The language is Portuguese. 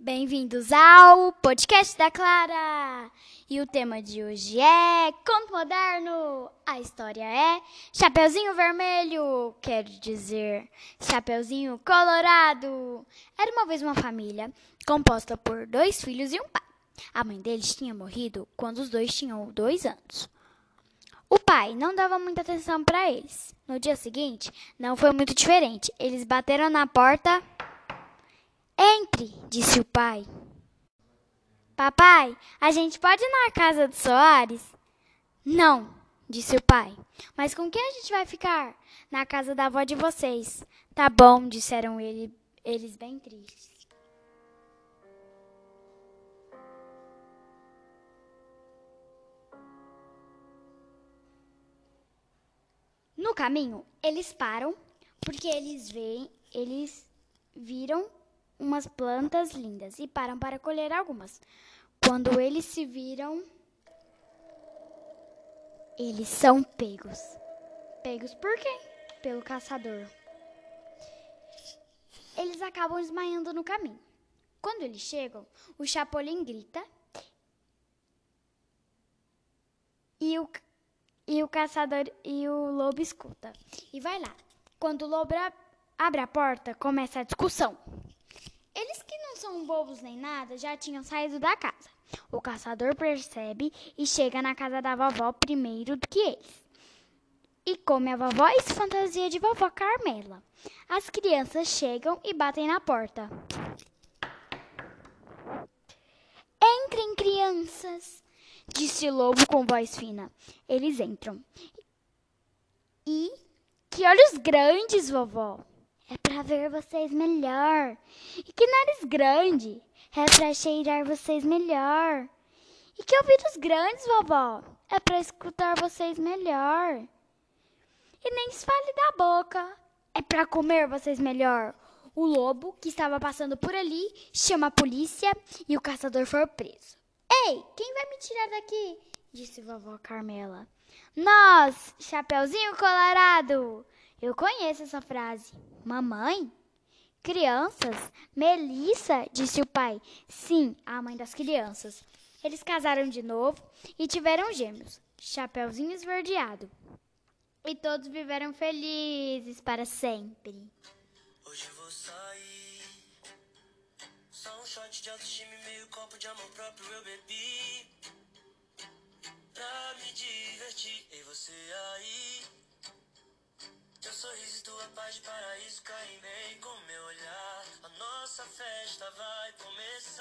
Bem-vindos ao podcast da Clara! E o tema de hoje é Conto Moderno! A história é Chapeuzinho Vermelho, quer dizer, Chapeuzinho Colorado. Era uma vez uma família composta por dois filhos e um pai. A mãe deles tinha morrido quando os dois tinham dois anos. O pai não dava muita atenção para eles. No dia seguinte, não foi muito diferente. Eles bateram na porta. Entre, disse o pai. Papai, a gente pode ir na casa do Soares? Não, disse o pai. Mas com quem a gente vai ficar? Na casa da avó de vocês. Tá bom, disseram ele, eles bem tristes. No caminho, eles param porque eles veem, eles viram umas plantas lindas e param para colher algumas. Quando eles se viram, eles são pegos. Pegos por quê? Pelo caçador. Eles acabam desmaiando no caminho. Quando eles chegam, o Chapolin grita e o e o caçador e o lobo escuta. E vai lá. Quando o lobo abre a porta, começa a discussão. São bobos nem nada já tinham saído da casa. O caçador percebe e chega na casa da vovó primeiro do que eles. E come a vovó e se fantasia de vovó Carmela. As crianças chegam e batem na porta. Entrem, crianças! disse Lobo com voz fina. Eles entram. E que olhos grandes, vovó! Para ver vocês melhor. E que nariz grande! É para cheirar vocês melhor. E que ouvidos grandes, vovó! É para escutar vocês melhor. E nem desfale da boca. É para comer vocês melhor. O lobo, que estava passando por ali, chama a polícia e o caçador foi preso. Ei, quem vai me tirar daqui? Disse vovó Carmela. Nós, Chapeuzinho Colorado. Eu conheço essa frase. Mamãe? Crianças? Melissa, disse o pai. Sim, a mãe das crianças. Eles casaram de novo e tiveram gêmeos, Chapeuzinho Esverdeado. E todos viveram felizes para sempre. Hoje vou sair. Só um shot de autoestima e meio copo de amor próprio eu bebi. Pra me divertir. E você aí? Teu sorriso e tua paz de paraíso caem bem com meu olhar. A nossa festa vai começar.